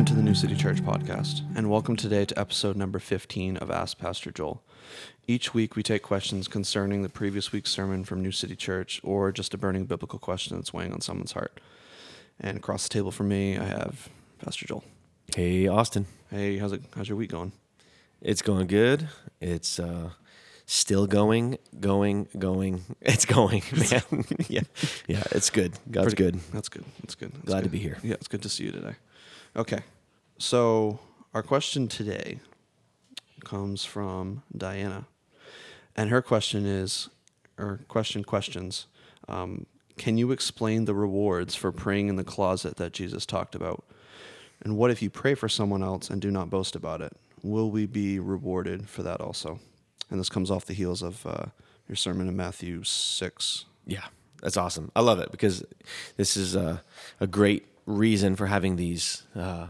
Welcome to the New City Church podcast, and welcome today to episode number 15 of Ask Pastor Joel. Each week we take questions concerning the previous week's sermon from New City Church or just a burning biblical question that's weighing on someone's heart. And across the table from me, I have Pastor Joel. Hey, Austin. Hey, how's it? How's your week going? It's going good. It's uh, still going, going, going. It's going, man. yeah, yeah. It's good. God's Pretty- good. That's good. That's good. That's Glad to be here. Yeah, it's good to see you today. Okay, so our question today comes from Diana, and her question is, or question questions. Um, can you explain the rewards for praying in the closet that Jesus talked about? And what if you pray for someone else and do not boast about it? Will we be rewarded for that also? And this comes off the heels of uh, your sermon in Matthew 6. Yeah, that's awesome. I love it because this is a, a great reason for having these uh,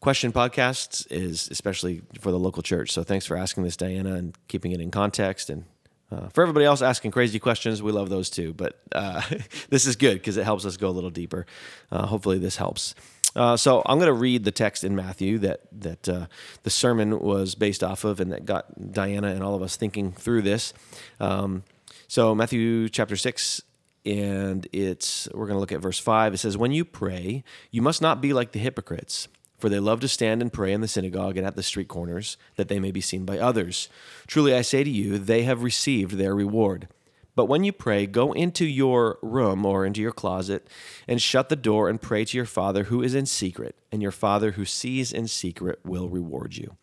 question podcasts, is especially for the local church. So thanks for asking this, Diana, and keeping it in context. And uh, for everybody else asking crazy questions, we love those too. But uh, this is good because it helps us go a little deeper. Uh, hopefully, this helps. Uh, so I'm going to read the text in Matthew that that uh, the sermon was based off of, and that got Diana and all of us thinking through this. Um, so Matthew chapter six, and it's we're going to look at verse five. It says, "When you pray, you must not be like the hypocrites." For they love to stand and pray in the synagogue and at the street corners, that they may be seen by others. Truly I say to you, they have received their reward. But when you pray, go into your room or into your closet and shut the door and pray to your Father who is in secret, and your Father who sees in secret will reward you.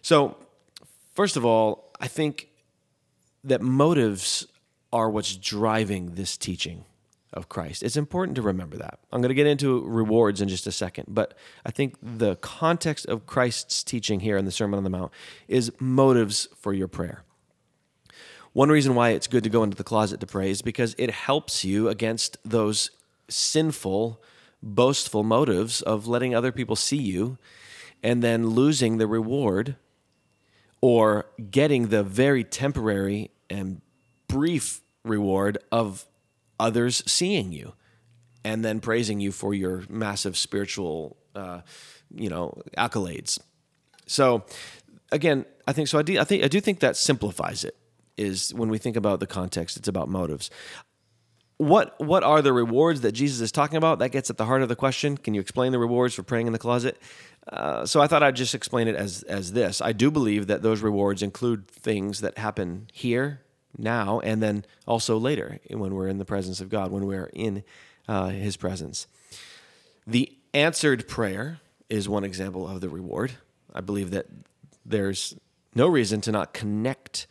So, first of all, I think that motives are what's driving this teaching of Christ. It's important to remember that. I'm going to get into rewards in just a second, but I think the context of Christ's teaching here in the Sermon on the Mount is motives for your prayer. One reason why it's good to go into the closet to pray is because it helps you against those sinful, boastful motives of letting other people see you and then losing the reward or getting the very temporary and brief reward of others seeing you and then praising you for your massive spiritual uh, you know accolades. So again i think so I do, I think i do think that simplifies it is when we think about the context it's about motives. What what are the rewards that jesus is talking about? That gets at the heart of the question. Can you explain the rewards for praying in the closet? Uh, so i thought i'd just explain it as as this. I do believe that those rewards include things that happen here now and then also later when we're in the presence of god when we're in uh, his presence the answered prayer is one example of the reward i believe that there's no reason to not connect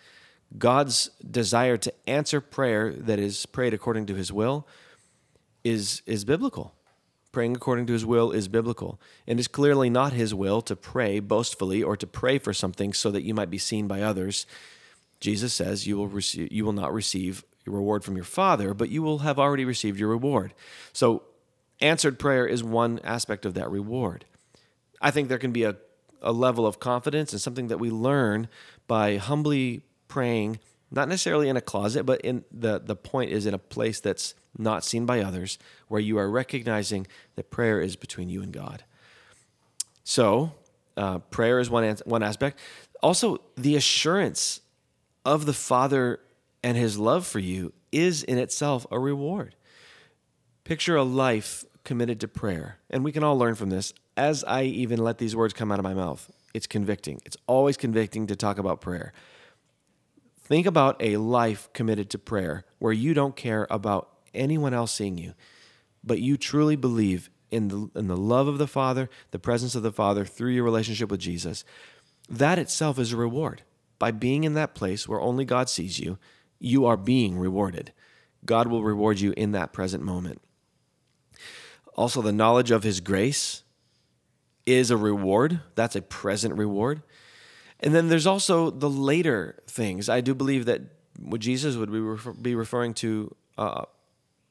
God's desire to answer prayer that is prayed according to his will is is biblical. Praying according to his will is biblical. And it's clearly not his will to pray boastfully or to pray for something so that you might be seen by others. Jesus says you will receive you will not receive your reward from your father, but you will have already received your reward. So answered prayer is one aspect of that reward. I think there can be a, a level of confidence and something that we learn by humbly praying, not necessarily in a closet, but in the, the point is in a place that's not seen by others, where you are recognizing that prayer is between you and God. So, uh, prayer is one, one aspect. Also, the assurance of the Father and his love for you is in itself a reward. Picture a life committed to prayer. And we can all learn from this. As I even let these words come out of my mouth, it's convicting. It's always convicting to talk about prayer. Think about a life committed to prayer where you don't care about anyone else seeing you, but you truly believe in the, in the love of the Father, the presence of the Father through your relationship with Jesus. That itself is a reward. By being in that place where only God sees you, you are being rewarded. God will reward you in that present moment. Also, the knowledge of His grace is a reward. That's a present reward. And then there's also the later things. I do believe that Jesus would be referring to uh,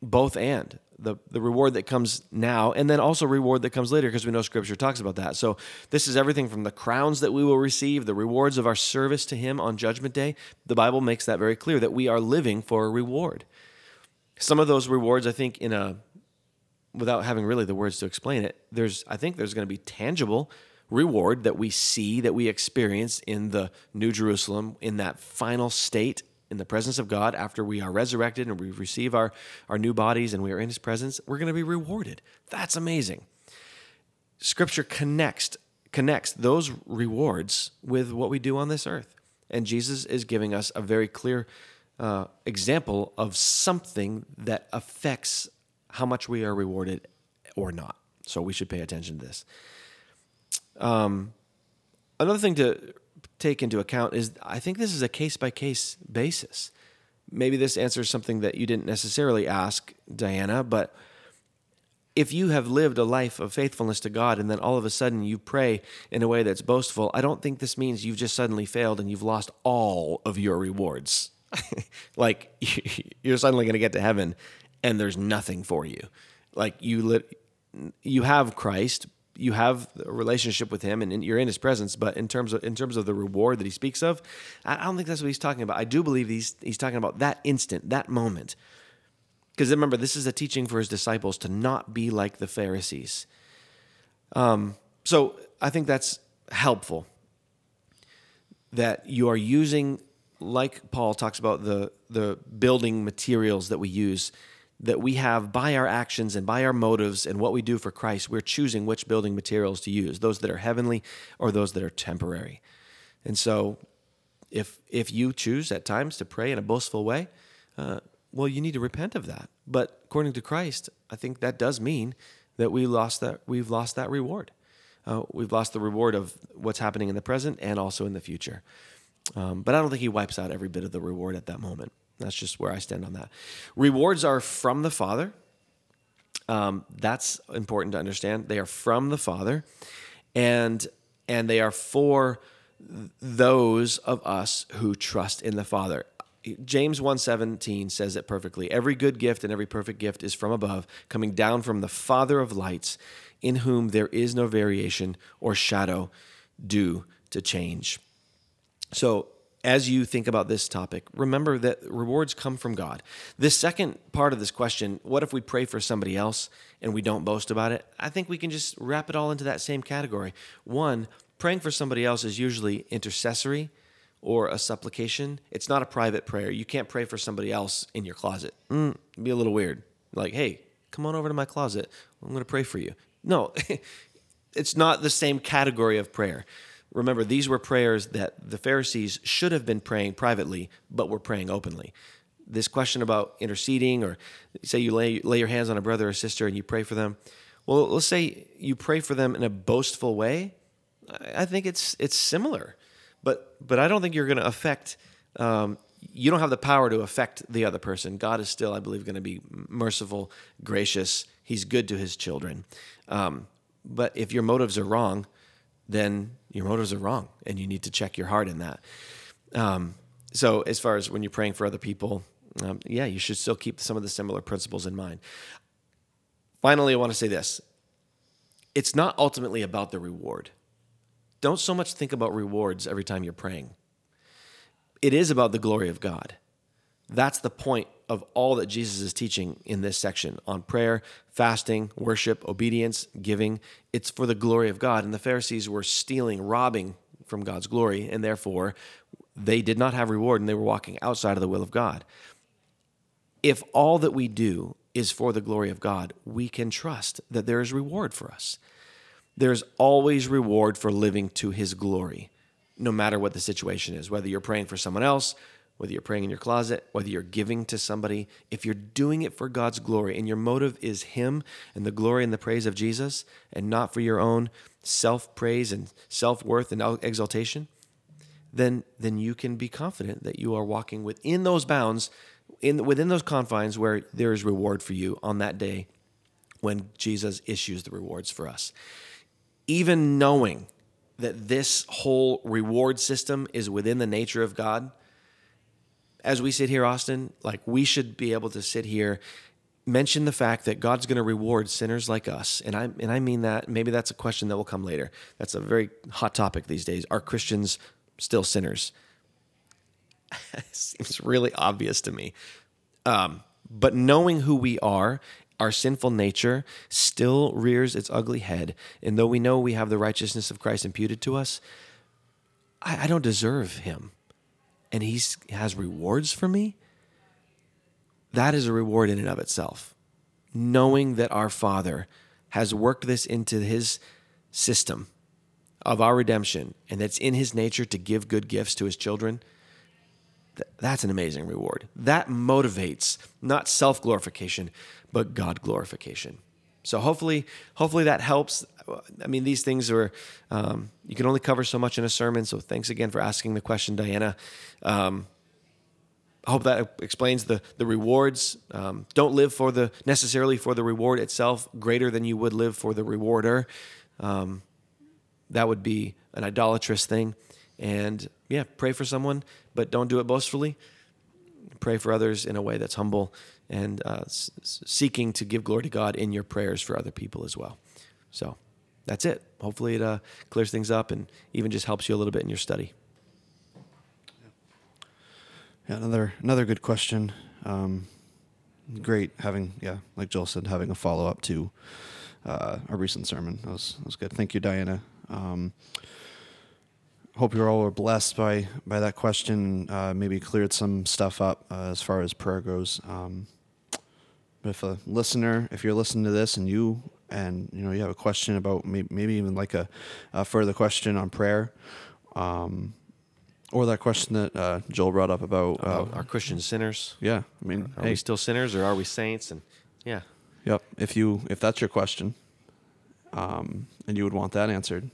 both and the, the reward that comes now and then also reward that comes later because we know scripture talks about that. So this is everything from the crowns that we will receive, the rewards of our service to him on judgment day. The Bible makes that very clear that we are living for a reward. Some of those rewards, I think, in a without having really the words to explain it, there's I think there's going to be tangible reward that we see that we experience in the New Jerusalem in that final state in the presence of God after we are resurrected and we receive our our new bodies and we are in his presence, we're going to be rewarded. That's amazing. Scripture connects connects those rewards with what we do on this earth. And Jesus is giving us a very clear uh, example of something that affects how much we are rewarded or not. So we should pay attention to this. Um, another thing to take into account is I think this is a case by case basis. Maybe this answers something that you didn't necessarily ask, Diana, but if you have lived a life of faithfulness to God and then all of a sudden you pray in a way that's boastful, I don't think this means you've just suddenly failed and you've lost all of your rewards. like you're suddenly going to get to heaven and there's nothing for you. Like you lit, you have Christ, you have a relationship with him and you're in his presence but in terms of in terms of the reward that he speaks of i don't think that's what he's talking about. I do believe he's he's talking about that instant that moment. Because remember this is a teaching for his disciples to not be like the pharisees. Um, so i think that's helpful that you are using like paul talks about the the building materials that we use that we have by our actions and by our motives and what we do for Christ, we're choosing which building materials to use, those that are heavenly or those that are temporary. And so, if if you choose at times to pray in a boastful way, uh, well, you need to repent of that. But according to Christ, I think that does mean that we lost that we've lost that reward. Uh, we've lost the reward of what's happening in the present and also in the future. Um, but I don't think he wipes out every bit of the reward at that moment. That's just where I stand on that. Rewards are from the Father. Um, that's important to understand. They are from the Father, and and they are for those of us who trust in the Father. James 1:17 says it perfectly. Every good gift and every perfect gift is from above, coming down from the Father of lights, in whom there is no variation or shadow due to change. So as you think about this topic, remember that rewards come from God. This second part of this question, what if we pray for somebody else and we don't boast about it? I think we can just wrap it all into that same category. One, praying for somebody else is usually intercessory or a supplication. It's not a private prayer. You can't pray for somebody else in your closet. Mm, be a little weird. Like, hey, come on over to my closet. I'm going to pray for you. No, it's not the same category of prayer. Remember, these were prayers that the Pharisees should have been praying privately, but were praying openly. This question about interceding, or say you lay, lay your hands on a brother or sister and you pray for them. Well, let's say you pray for them in a boastful way. I think it's it's similar, but but I don't think you're going to affect. Um, you don't have the power to affect the other person. God is still, I believe, going to be merciful, gracious. He's good to His children. Um, but if your motives are wrong, then your motives are wrong and you need to check your heart in that. Um, so, as far as when you're praying for other people, um, yeah, you should still keep some of the similar principles in mind. Finally, I want to say this it's not ultimately about the reward. Don't so much think about rewards every time you're praying. It is about the glory of God. That's the point of all that Jesus is teaching in this section on prayer, fasting, worship, obedience, giving. It's for the glory of God. And the Pharisees were stealing, robbing from God's glory, and therefore they did not have reward and they were walking outside of the will of God. If all that we do is for the glory of God, we can trust that there is reward for us. There's always reward for living to his glory, no matter what the situation is, whether you're praying for someone else, whether you're praying in your closet, whether you're giving to somebody, if you're doing it for God's glory and your motive is Him and the glory and the praise of Jesus and not for your own self praise and self worth and exaltation, then, then you can be confident that you are walking within those bounds, in, within those confines where there is reward for you on that day when Jesus issues the rewards for us. Even knowing that this whole reward system is within the nature of God as we sit here, Austin, like we should be able to sit here, mention the fact that God's going to reward sinners like us. And I, and I mean that, maybe that's a question that will come later. That's a very hot topic these days. Are Christians still sinners? Seems really obvious to me. Um, but knowing who we are our sinful nature still rears its ugly head. And though we know we have the righteousness of Christ imputed to us, I, I don't deserve him. And he has rewards for me. That is a reward in and of itself. Knowing that our Father has worked this into his system of our redemption and that's in his nature to give good gifts to his children that's an amazing reward. That motivates not self glorification, but God glorification. So hopefully, hopefully that helps. I mean, these things are um, you can only cover so much in a sermon. So thanks again for asking the question, Diana. Um, I hope that explains the the rewards. Um, don't live for the necessarily for the reward itself greater than you would live for the rewarder. Um, that would be an idolatrous thing. And yeah, pray for someone, but don't do it boastfully. Pray for others in a way that's humble and uh, s- seeking to give glory to God in your prayers for other people as well. So that's it. Hopefully, it uh, clears things up and even just helps you a little bit in your study. Yeah, another another good question. Um, great having yeah, like Joel said, having a follow up to uh, a recent sermon. That was that was good. Thank you, Diana. Um, hope you all were blessed by by that question. Uh, maybe cleared some stuff up uh, as far as prayer goes. Um, but if a listener, if you're listening to this and you and you know you have a question about maybe, maybe even like a, a further question on prayer, um, or that question that uh, Joel brought up about, about uh, our Christian sinners. yeah, I mean, Are hey, we still sinners or are we saints? And yeah, Yep. If you if that's your question, um, and you would want that answered,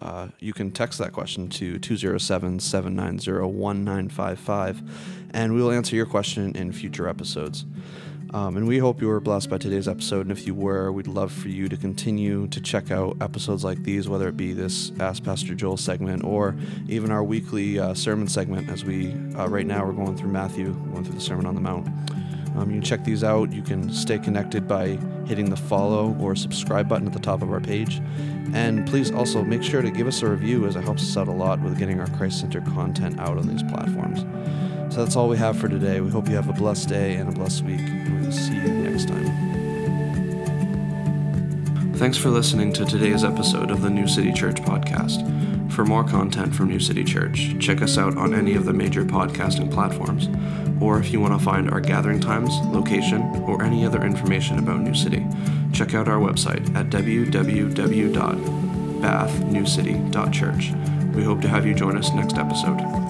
uh, you can text that question to 207-790-1955, and we will answer your question in future episodes. Um, and we hope you were blessed by today's episode. And if you were, we'd love for you to continue to check out episodes like these, whether it be this Ask Pastor Joel segment or even our weekly uh, sermon segment. As we uh, right now we're going through Matthew, going through the Sermon on the Mount. Um, you can check these out. You can stay connected by hitting the follow or subscribe button at the top of our page. And please also make sure to give us a review as it helps us out a lot with getting our Christ Center content out on these platforms. So that's all we have for today. We hope you have a blessed day and a blessed week. And we'll see you next time. Thanks for listening to today's episode of the New City Church podcast. For more content from New City Church, check us out on any of the major podcasting platforms. Or if you want to find our gathering times, location, or any other information about New City, check out our website at www.bathnewcity.church. We hope to have you join us next episode.